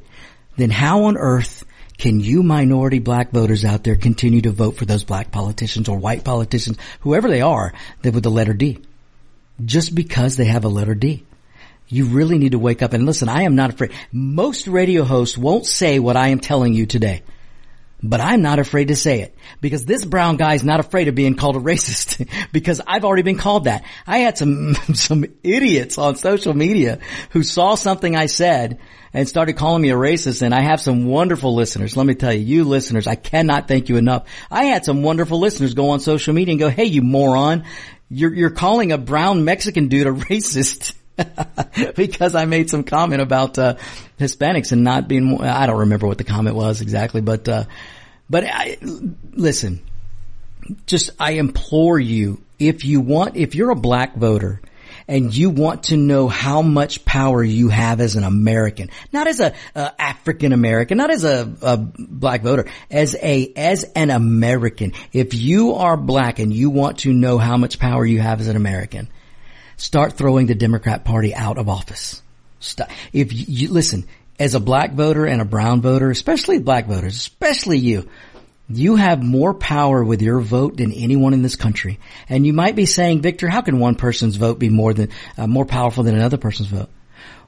then how on earth can you minority black voters out there continue to vote for those black politicians or white politicians, whoever they are, that with the letter D? Just because they have a letter D. You really need to wake up and listen, I am not afraid. Most radio hosts won't say what I am telling you today. But I'm not afraid to say it because this brown guy is not afraid of being called a racist because I've already been called that. I had some, some idiots on social media who saw something I said and started calling me a racist and I have some wonderful listeners. Let me tell you, you listeners, I cannot thank you enough. I had some wonderful listeners go on social media and go, Hey, you moron, you're, you're calling a brown Mexican dude a racist. because I made some comment about uh, Hispanics and not being. I don't remember what the comment was exactly, but uh, but I, listen, just I implore you if you want if you're a black voter and you want to know how much power you have as an American, not as a, African American, not as a, a, black voter, as a as an American. If you are black and you want to know how much power you have as an American, start throwing the Democrat Party out of office. If you, you listen, as a black voter and a brown voter, especially black voters, especially you, you have more power with your vote than anyone in this country. And you might be saying, Victor, how can one person's vote be more than uh, more powerful than another person's vote?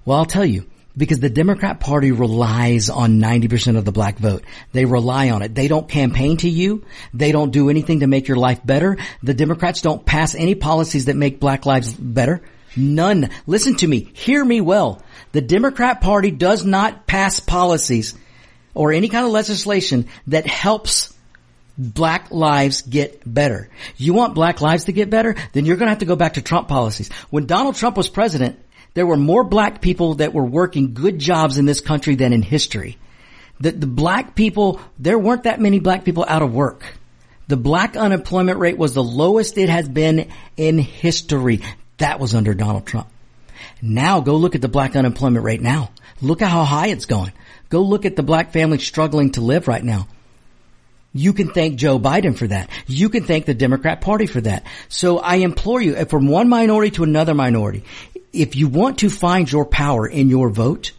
Well, I'll tell you. Because the Democrat Party relies on 90% of the black vote. They rely on it. They don't campaign to you. They don't do anything to make your life better. The Democrats don't pass any policies that make black lives better. None. Listen to me. Hear me well. The Democrat Party does not pass policies or any kind of legislation that helps black lives get better. You want black lives to get better? Then you're going to have to go back to Trump policies. When Donald Trump was president, there were more black people that were working good jobs in this country than in history. The, the black people, there weren't that many black people out of work. The black unemployment rate was the lowest it has been in history. That was under Donald Trump. Now go look at the black unemployment rate now. Look at how high it's going. Go look at the black family struggling to live right now. You can thank Joe Biden for that. You can thank the Democrat Party for that. So I implore you, from one minority to another minority, if you want to find your power in your vote,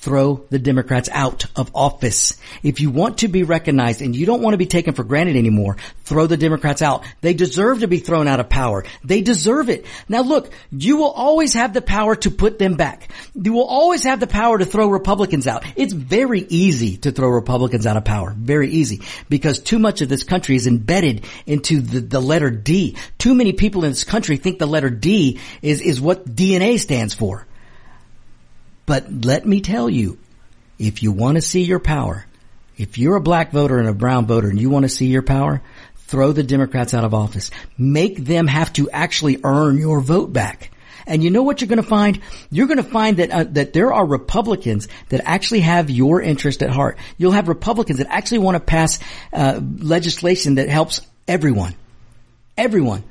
throw the Democrats out of office. If you want to be recognized and you don't want to be taken for granted anymore, throw the Democrats out. They deserve to be thrown out of power. They deserve it. Now look, you will always have the power to put them back. You will always have the power to throw Republicans out. It's very easy to throw Republicans out of power. Very easy. Because too much of this country is embedded into the, the letter D. Too many people in this country think the letter D is, is what DNA stands for. But let me tell you, if you want to see your power, if you're a black voter and a brown voter and you want to see your power, throw the Democrats out of office. Make them have to actually earn your vote back. And you know what you're going to find? You're going to find that uh, that there are Republicans that actually have your interest at heart. You'll have Republicans that actually want to pass uh, legislation that helps everyone, everyone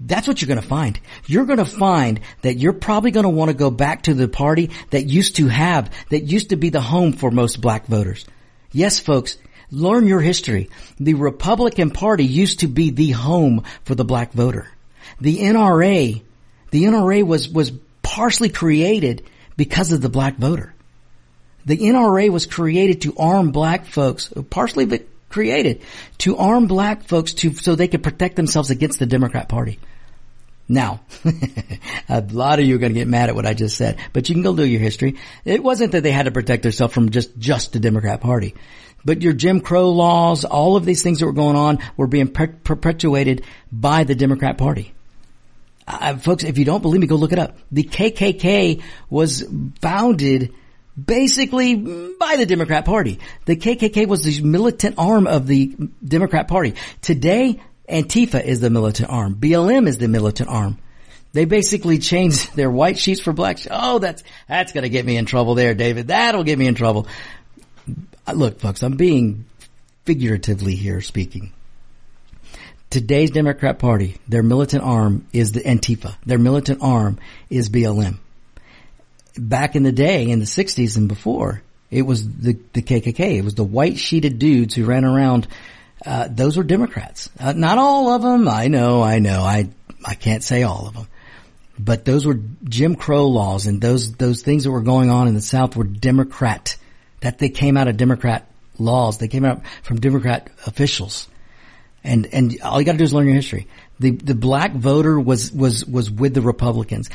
That's what you're going to find. You're going to find that you're probably going to want to go back to the party that used to have, that used to be the home for most black voters. Yes, folks, learn your history. The Republican Party used to be the home for the black voter. The NRA, the NRA was, was partially created because of the black voter. The NRA was created to arm black folks, partially created to arm black folks to, so they could protect themselves against the Democrat party. Now, a lot of you are going to get mad at what I just said, but you can go do your history. It wasn't that they had to protect themselves from just, just the Democrat party. But your Jim Crow laws, all of these things that were going on were being per- perpetuated by the Democrat party. Uh, folks, if you don't believe me, go look it up. The KKK was founded basically by the Democrat Party. The KKK was the militant arm of the Democrat Party. Today, Antifa is the militant arm. BLM is the militant arm. They basically changed their white sheets for black. Sheets. Oh, that's, that's going to get me in trouble there, David. That'll get me in trouble. Uh, look, folks, I'm being figuratively here speaking. Today's Democrat Party, their militant arm is the Antifa. Their militant arm is BLM back in the day, in the 60s and before, it was the, the KKK. It was the white sheeted dudes who ran around. Uh, those were Democrats. Uh, not all of them. I know, I know. I, I can't say all of them. But those were Jim Crow laws and those, those things that were going on in the South were Democrat. That they came out of Democrat laws. They came out from Democrat officials. And, and all you gotta do is learn your history. The, the black voter was, was, was with the Republicans.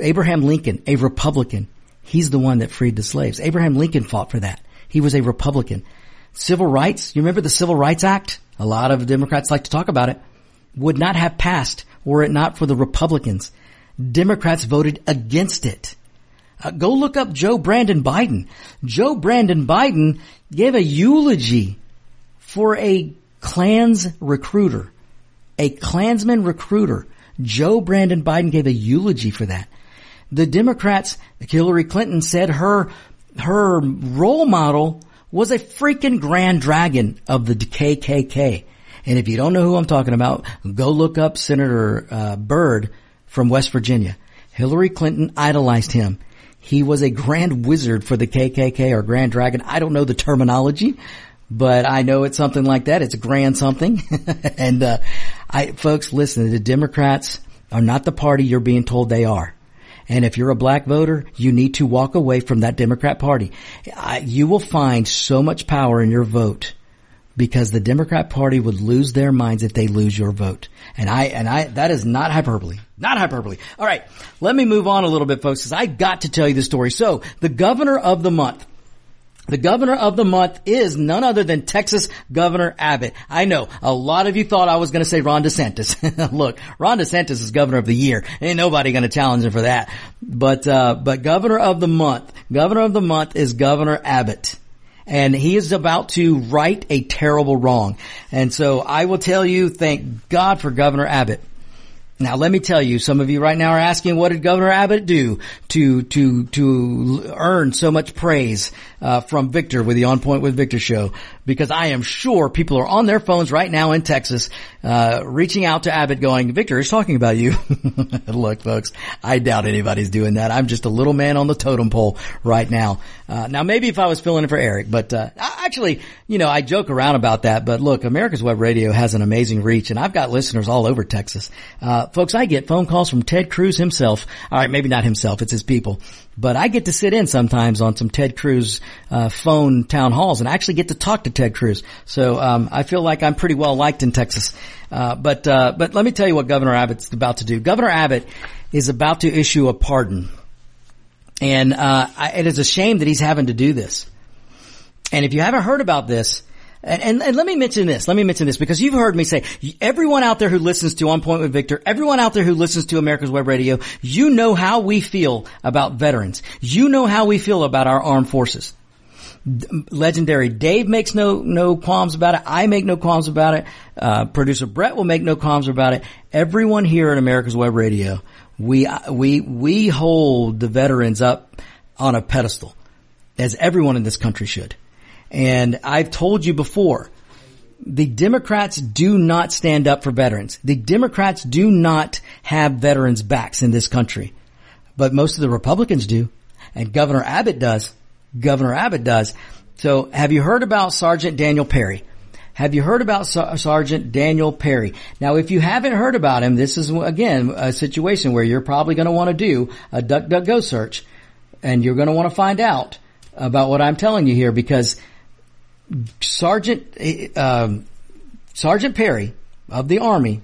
Abraham Lincoln, a Republican, he's the one that freed the slaves. Abraham Lincoln fought for that. He was a Republican. Civil rights, you remember the Civil Rights Act? A lot of Democrats like to talk about it. Would not have passed were it not for the Republicans. Democrats voted against it. Uh, go look up Joe Brandon Biden. Joe Brandon Biden gave a eulogy for a Klans recruiter, a Klansman recruiter. Joe Brandon Biden gave a eulogy for that. The Democrats, Hillary Clinton said her, her role model was a freaking grand dragon of the KKK. And if you don't know who I'm talking about, go look up Senator uh, Byrd from West Virginia. Hillary Clinton idolized him. He was a grand wizard for the KKK or grand dragon. I don't know the terminology, but I know it's something like that. It's grand something. and, uh, I, folks, listen, the Democrats are not the party you're being told they are. And if you're a black voter, you need to walk away from that Democrat party. You will find so much power in your vote because the Democrat party would lose their minds if they lose your vote. And I, and I, that is not hyperbole. Not hyperbole. All right. Let me move on a little bit, folks, because I got to tell you the story. So the governor of the month, the governor of the month is none other than Texas Governor Abbott. I know a lot of you thought I was going to say Ron DeSantis. Look, Ron DeSantis is governor of the year. Ain't nobody going to challenge him for that. But uh, but governor of the month, governor of the month is Governor Abbott. And he is about to right a terrible wrong. And so I will tell you, thank God for Governor Abbott. Now let me tell you, some of you right now are asking, what did Governor Abbott do to to to earn so much praise uh, from Victor with the On Point with Victor show? Because I am sure people are on their phones right now in Texas, uh, reaching out to Abbott, going, "Victor is talking about you." Look, folks, I doubt anybody's doing that. I'm just a little man on the totem pole right now. Uh, now, maybe if I was filling in for Erick, but uh, actually, you know, I joke around about that. But look, America's Web Radio has an amazing reach, and I've got listeners all over Texas. Uh, folks, I get phone calls from Ted Cruz himself. All right, maybe not himself; it's his people. But I get to sit in sometimes on some Ted Cruz uh, phone town halls and actually get to talk to Ted Cruz. So um, I feel like I'm pretty well liked in Texas. Uh, but uh, but let me tell you what Governor Abbott's about to do. Governor Abbott is about to issue a pardon, and uh, I, it is a shame that he's having to do this. And if you haven't heard about this, and, and, and, let me mention this. Let me mention this because you've heard me say, everyone out there who listens to On Point with Victor, everyone out there who listens to America's Web Radio, you know how we feel about veterans. You know how we feel about our armed forces. Legendary Dave makes no no qualms about it. I make no qualms about it. Uh, producer Brett will make no qualms about it. Everyone here at America's Web Radio, we we we hold the veterans up on a pedestal, as everyone in this country should. And I've told you before, the Democrats do not stand up for veterans. The Democrats do not have veterans backs in this country, but most of the Republicans do, and Governor Abbott does. Governor Abbott does. So have you heard about Sergeant Daniel Perry? Have you heard about Sergeant Daniel Perry? Now, if you haven't heard about him, this is again a situation where you're probably going to want to do a DuckDuckGo search, and you're going to want to find out about what I'm telling you here because Sergeant um, Sergeant Perry of the Army,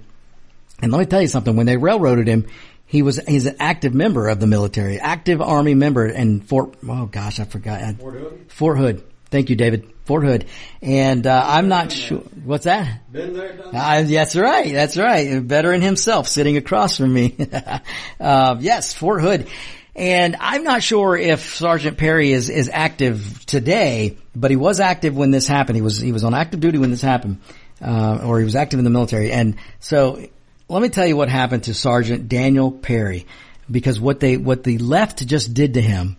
and let me tell you something. When they railroaded him, he was he's an active member of the military, active Army member, and Fort. Oh gosh, I forgot. Fort Hood. Fort Hood. Thank you, David. Fort Hood. And uh, I'm not sure. What's that? Been there, done uh, that's right. That's right. A veteran himself sitting across from me. uh, yes, Fort Hood. And I'm not sure if Sergeant Perry is, is active today, but he was active when this happened. He was, he was on active duty when this happened, uh, or he was active in the military. And so let me tell you what happened to Sergeant Daniel Perry, because what they, what the left just did to him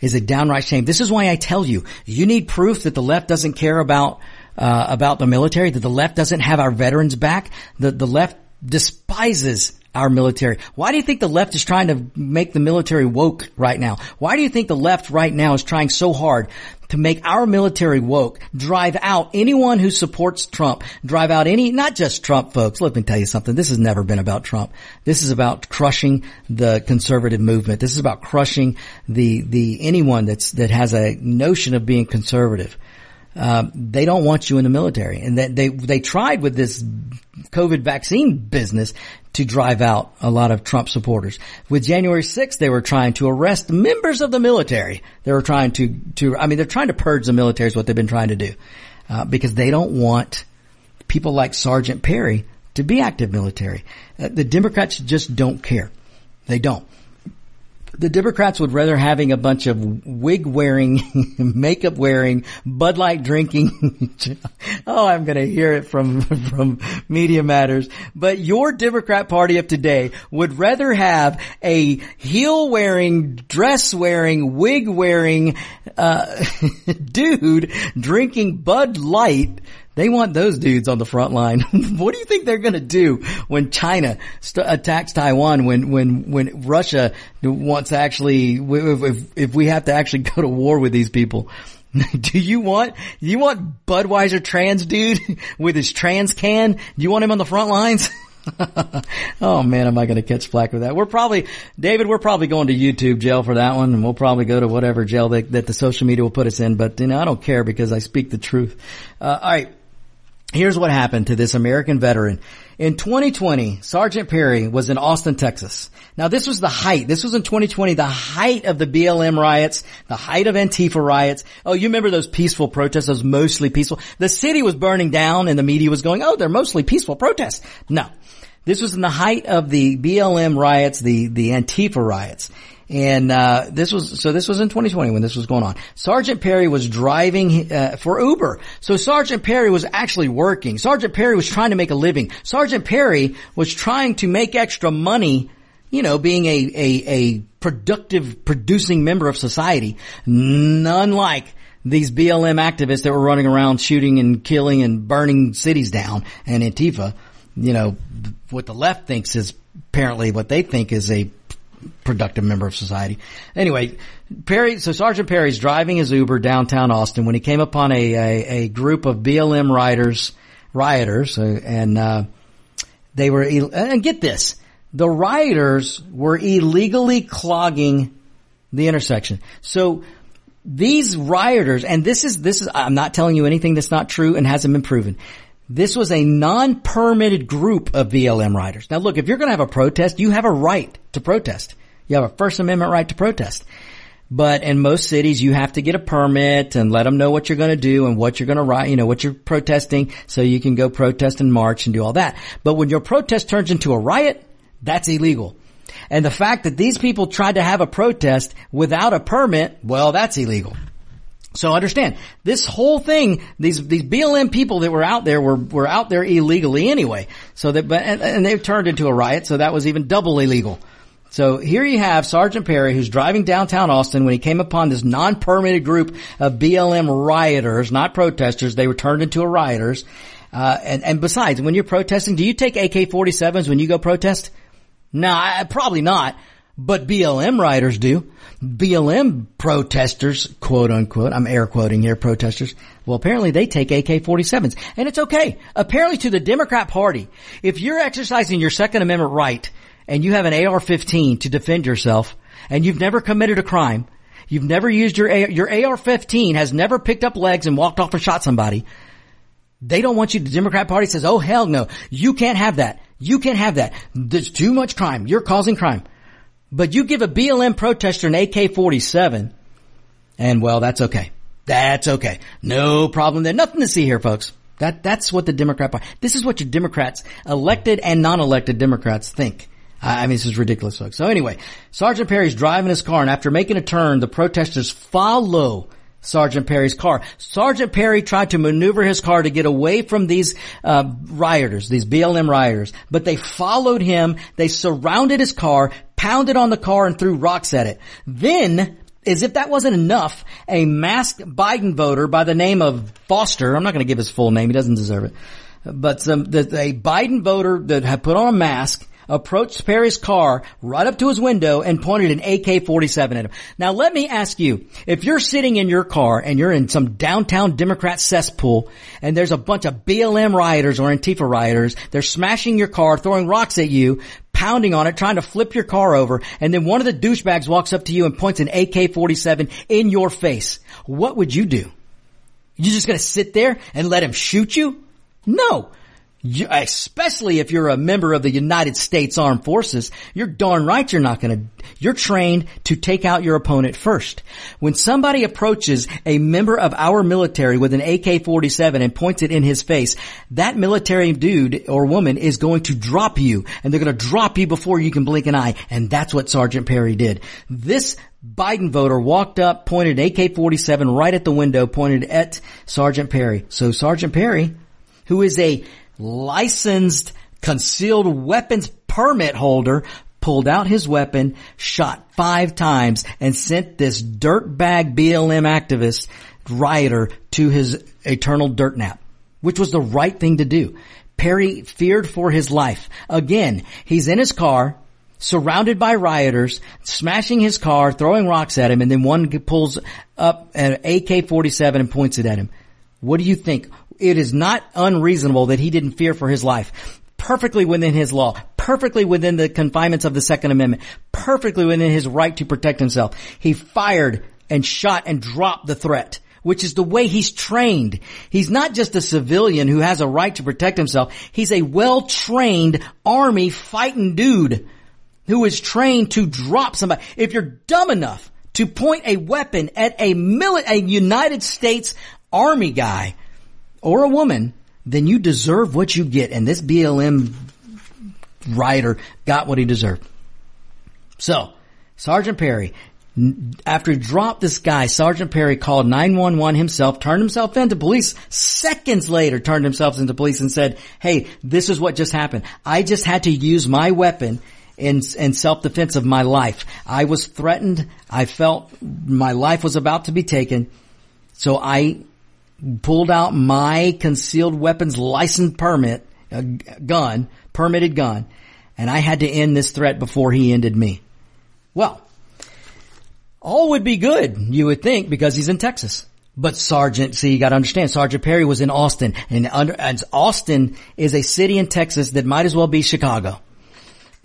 is a downright shame. This is why I tell you, you need proof that the left doesn't care about, uh, about the military, that the left doesn't have our veterans back, that the left despises our military. Why do you think the left is trying to make the military woke right now? Why do you think the left right now is trying so hard to make our military woke, drive out anyone who supports Trump, drive out any, not just Trump folks. Let me tell you something. This has never been about Trump. This is about crushing the conservative movement. This is about crushing the, the, anyone that's, that has a notion of being conservative. Uh, they don't want you in the military. And that they, they tried with this COVID vaccine business to drive out a lot of Trump supporters. With January 6th, they were trying to arrest members of the military. They were trying to, to, I mean, they're trying to purge the military is what they've been trying to do. Uh, because they don't want people like Sergeant Perry to be active military. Uh, the Democrats just don't care. They don't the Democrats would rather having a bunch of wig wearing, makeup wearing, Bud Light drinking. oh, I'm going to hear it from, from Media Matters. But your Democrat party of today would rather have a heel wearing, dress wearing, wig wearing, uh, dude drinking Bud Light they want those dudes on the front line. what do you think they're going to do when China st- attacks Taiwan? When when when Russia wants to actually, if, if, if we have to actually go to war with these people? do you want you want Budweiser trans dude with his trans can? Do you want him on the front lines? oh man, am I going to catch flack with that? We're probably, David, we're probably going to YouTube jail for that one and we'll probably go to whatever jail that, that the social media will put us in, but you know, I don't care because I speak the truth. Uh, alright. Here's what happened to this American veteran. In 2020, Sergeant Perry was in Austin, Texas. Now this was the height. This was in 2020, the height of the BLM riots, the height of Antifa riots. Oh, you remember those peaceful protests, those mostly peaceful. The city was burning down and the media was going, oh, they're mostly peaceful protests. No. This was in the height of the BLM riots, the, the Antifa riots. And uh, this was so. This was in 2020 when this was going on. Sergeant Perry was driving uh, for Uber. So Sergeant Perry was actually working. Sergeant Perry was trying to make a living. Sergeant Perry was trying to make extra money. You know, being a a, a productive, producing member of society, none like these BLM activists that were running around shooting and killing and burning cities down and Antifa. You know, what the left thinks is apparently what they think is a productive member of society. Anyway, Perry, so Sergeant Perry's driving his Uber downtown Austin when he came upon a, a, a group of BLM rioters, rioters, uh, and, uh, they were, and get this, the rioters were illegally clogging the intersection. So these rioters, and this is, this is, I'm not telling you anything that's not true and hasn't been proven. This was a non-permitted group of BLM riders. Now look, if you're going to have a protest, you have a right to protest. You have a First Amendment right to protest. But in most cities, you have to get a permit and let them know what you're going to do and what you're going to write, you know, what you're protesting so you can go protest and march and do all that. But when your protest turns into a riot, that's illegal. And the fact that these people tried to have a protest without a permit, well, that's illegal. So understand, this whole thing, these, these BLM people that were out there were, were out there illegally anyway. So that, but, and, and they've turned into a riot, so that was even double illegal. So here you have Sergeant Perry who's driving downtown Austin when he came upon this non-permitted group of BLM rioters, not protesters, they were turned into a rioters. Uh, and, and besides, when you're protesting, do you take AK-47s when you go protest? No, I, probably not. But BLM riders do. BLM protesters, quote unquote, I'm air quoting here, protesters. Well, apparently they take AK-47s. And it's okay. Apparently to the Democrat party, if you're exercising your Second Amendment right and you have an AR-15 to defend yourself and you've never committed a crime, you've never used your, AR, your AR-15 has never picked up legs and walked off and shot somebody, they don't want you, the Democrat party says, oh hell no, you can't have that. You can't have that. There's too much crime. You're causing crime. But you give a BLM protester an AK-47 and well, that's okay. That's okay. No problem there. Nothing to see here, folks. That, that's what the Democrat party, this is what your Democrats, elected and non-elected Democrats think. I mean, this is ridiculous, folks. So anyway, Sergeant Perry's driving his car and after making a turn, the protesters follow Sergeant Perry's car. Sergeant Perry tried to maneuver his car to get away from these uh, rioters, these BLM rioters, but they followed him. They surrounded his car, pounded on the car, and threw rocks at it. Then, as if that wasn't enough, a masked Biden voter by the name of Foster, I'm not going to give his full name, he doesn't deserve it, but some, the, a Biden voter that had put on a mask approached Perry's car right up to his window and pointed an AK-47 at him. Now let me ask you, if you're sitting in your car and you're in some downtown Democrat cesspool and there's a bunch of BLM rioters or Antifa rioters, they're smashing your car, throwing rocks at you, pounding on it, trying to flip your car over, and then one of the douchebags walks up to you and points an AK-47 in your face. What would you do? You just gonna sit there and let him shoot you? No. Especially if you're a member of the United States Armed Forces, you're darn right you're not gonna, you're trained to take out your opponent first. When somebody approaches a member of our military with an AK-47 and points it in his face, that military dude or woman is going to drop you and they're gonna drop you before you can blink an eye. And that's what Sergeant Perry did. This Biden voter walked up, pointed AK-47 right at the window, pointed at Sergeant Perry. So Sergeant Perry, who is a licensed concealed weapons permit holder pulled out his weapon, shot five times, and sent this dirtbag BLM activist rioter to his eternal dirt nap, which was the right thing to do. Perry feared for his life. Again, he's in his car, surrounded by rioters, smashing his car, throwing rocks at him, and then one pulls up an AK-47 and points it at him. What do you think? It is not unreasonable that he didn't fear for his life. Perfectly within his law, perfectly within the confinements of the Second Amendment, perfectly within his right to protect himself. He fired and shot and dropped the threat which is the way he's trained. He's not just a civilian who has a right to protect himself. He's a well-trained army fighting dude who is trained to drop somebody. If you're dumb enough to point a weapon at a mili- a United States army guy, or a woman, then you deserve what you get. And this BLM rider got what he deserved. So, Sergeant Perry, after he dropped this guy, Sergeant Perry called 911 himself, turned himself into police, seconds later turned himself into police and said, hey, this is what just happened. I just had to use my weapon in, in self-defense of my life. I was threatened. I felt my life was about to be taken. So I pulled out my concealed weapons license permit, a gun, permitted gun, and I had to end this threat before he ended me. Well, all would be good, you would think, because he's in Texas. But Sergeant, see, you gotta understand, Sergeant Perry was in Austin, and, under, and Austin is a city in Texas that might as well be Chicago.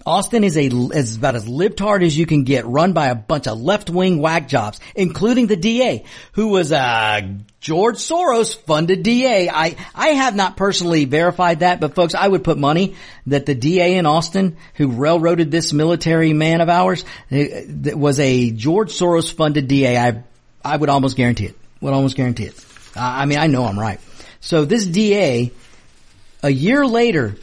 Austin is a is about as libtard as you can get, run by a bunch of left wing whack jobs, including the DA, who was a George Soros funded DA. I I have not personally verified that, but folks, I would put money that the DA in Austin, who railroaded this military man of ours, eh, was a George Soros funded DA. I I would almost guarantee it. Would almost guarantee it. I mean, I know I'm right. So this DA, a year later,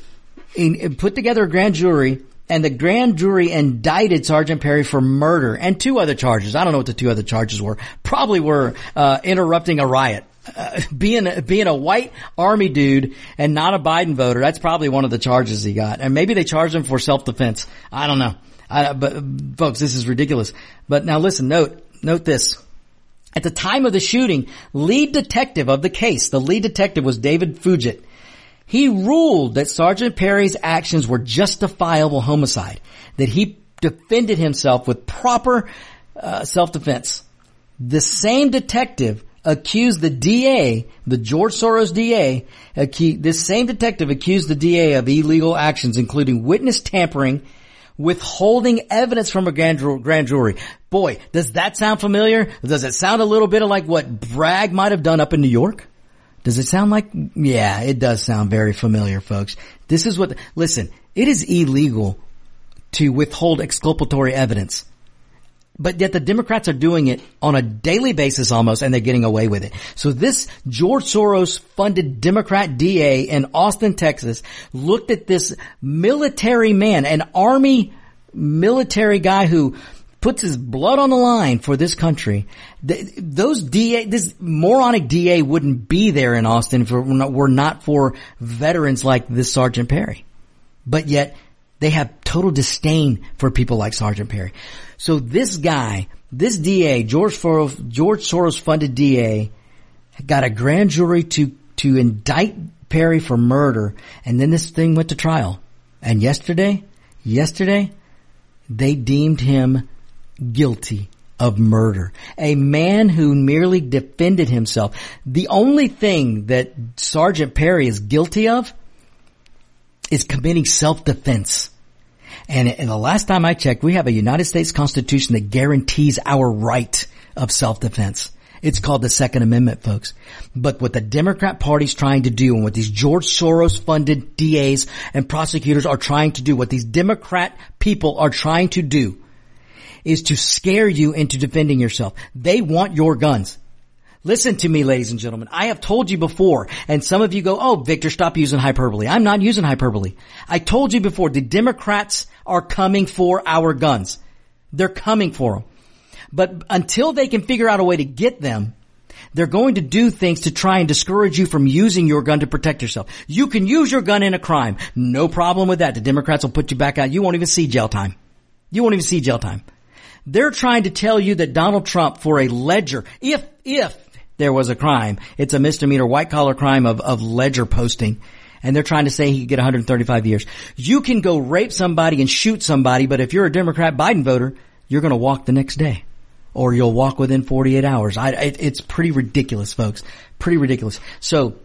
in, put together a grand jury and the grand jury indicted Sergeant Perry for murder and two other charges. I don't know what the two other charges were. Probably were uh, interrupting a riot. Uh, being being a white army dude and not a Biden voter, that's probably one of the charges he got. And maybe they charged him for self-defense. I don't know. I, but folks, this is ridiculous. But now listen, note, note this. At the time of the shooting, lead detective of the case, the lead detective was David Fugitt. He ruled that Sergeant Perry's actions were justifiable homicide, that he defended himself with proper uh, self-defense. The same detective accused the DA, the George Soros DA, acu- this same detective accused the DA of illegal actions, including witness tampering, withholding evidence from a grand, grand jury. Boy, does that sound familiar? Does it sound a little bit like what Bragg might have done up in New York? Does it sound like, yeah, it does sound very familiar, folks. This is what, listen, it is illegal to withhold exculpatory evidence. But yet the Democrats are doing it on a daily basis almost and they're getting away with it. So this George Soros funded Democrat DA in Austin, Texas looked at this military man, an army military guy who puts his blood on the line for this country. Th- those DA, this moronic DA wouldn't be there in Austin if it were not, were not for veterans like this Sergeant Perry. But yet they have total disdain for people like Sergeant Perry. So this guy, this DA, George Soros, George Soros funded DA, got a grand jury to, to indict Perry for murder, and then this thing went to trial. And yesterday, yesterday, they deemed him guilty of murder. A man who merely defended himself. The only thing that Sergeant Perry is guilty of is committing self-defense. And, and the last time I checked, we have a United States Constitution that guarantees our right of self-defense. It's called the Second Amendment, folks. But what the Democrat Party's trying to do and what these George Soros funded DAs and prosecutors are trying to do, what these Democrat people are trying to do is to scare you into defending yourself. They want your guns. Listen to me, ladies and gentlemen. I have told you before, and some of you go, oh, Victor, stop using hyperbole. I'm not using hyperbole. I told you before, the Democrats are coming for our guns. They're coming for them. But until they can figure out a way to get them, they're going to do things to try and discourage you from using your gun to protect yourself. You can use your gun in a crime. No problem with that. The Democrats will put you back out. You won't even see jail time. You won't even see jail time. They're trying to tell you that Donald Trump for a ledger, if, if there was a crime, it's a misdemeanor white collar crime of, of ledger posting. And they're trying to say he could get 135 years. You can go rape somebody and shoot somebody, but if you're a Democrat Biden voter, you're going to walk the next day. Or you'll walk within 48 hours. I, it, it's pretty ridiculous, folks. Pretty ridiculous. So,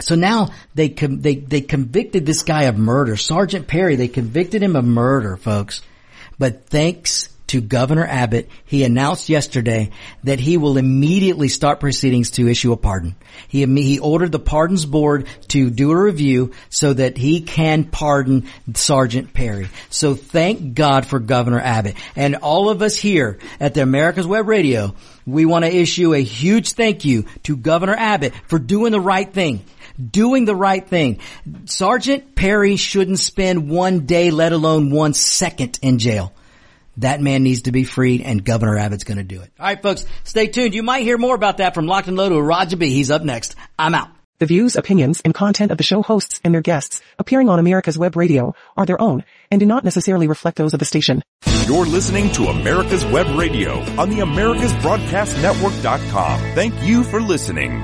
so now they com- they they convicted this guy of murder, Sergeant Perry. They convicted him of murder, folks. But thanks to Governor Abbott, he announced yesterday that he will immediately start proceedings to issue a pardon. He, he ordered the pardons board to do a review so that he can pardon Sergeant Perry. So thank God for Governor Abbott. And all of us here at the America's Web Radio, we want to issue a huge thank you to Governor Abbott for doing the right thing doing the right thing. Sergeant Perry shouldn't spend one day, let alone one second in jail. That man needs to be freed and Governor Abbott's going to do it. All right, folks, stay tuned. You might hear more about that from Locked and Loaded with Roger B. He's up next. I'm out. The views, opinions, and content of the show hosts and their guests appearing on America's Web Radio are their own and do not necessarily reflect those of the station. You're listening to America's Web Radio on the AmericasBroadcastNetwork.com. Thank you for listening.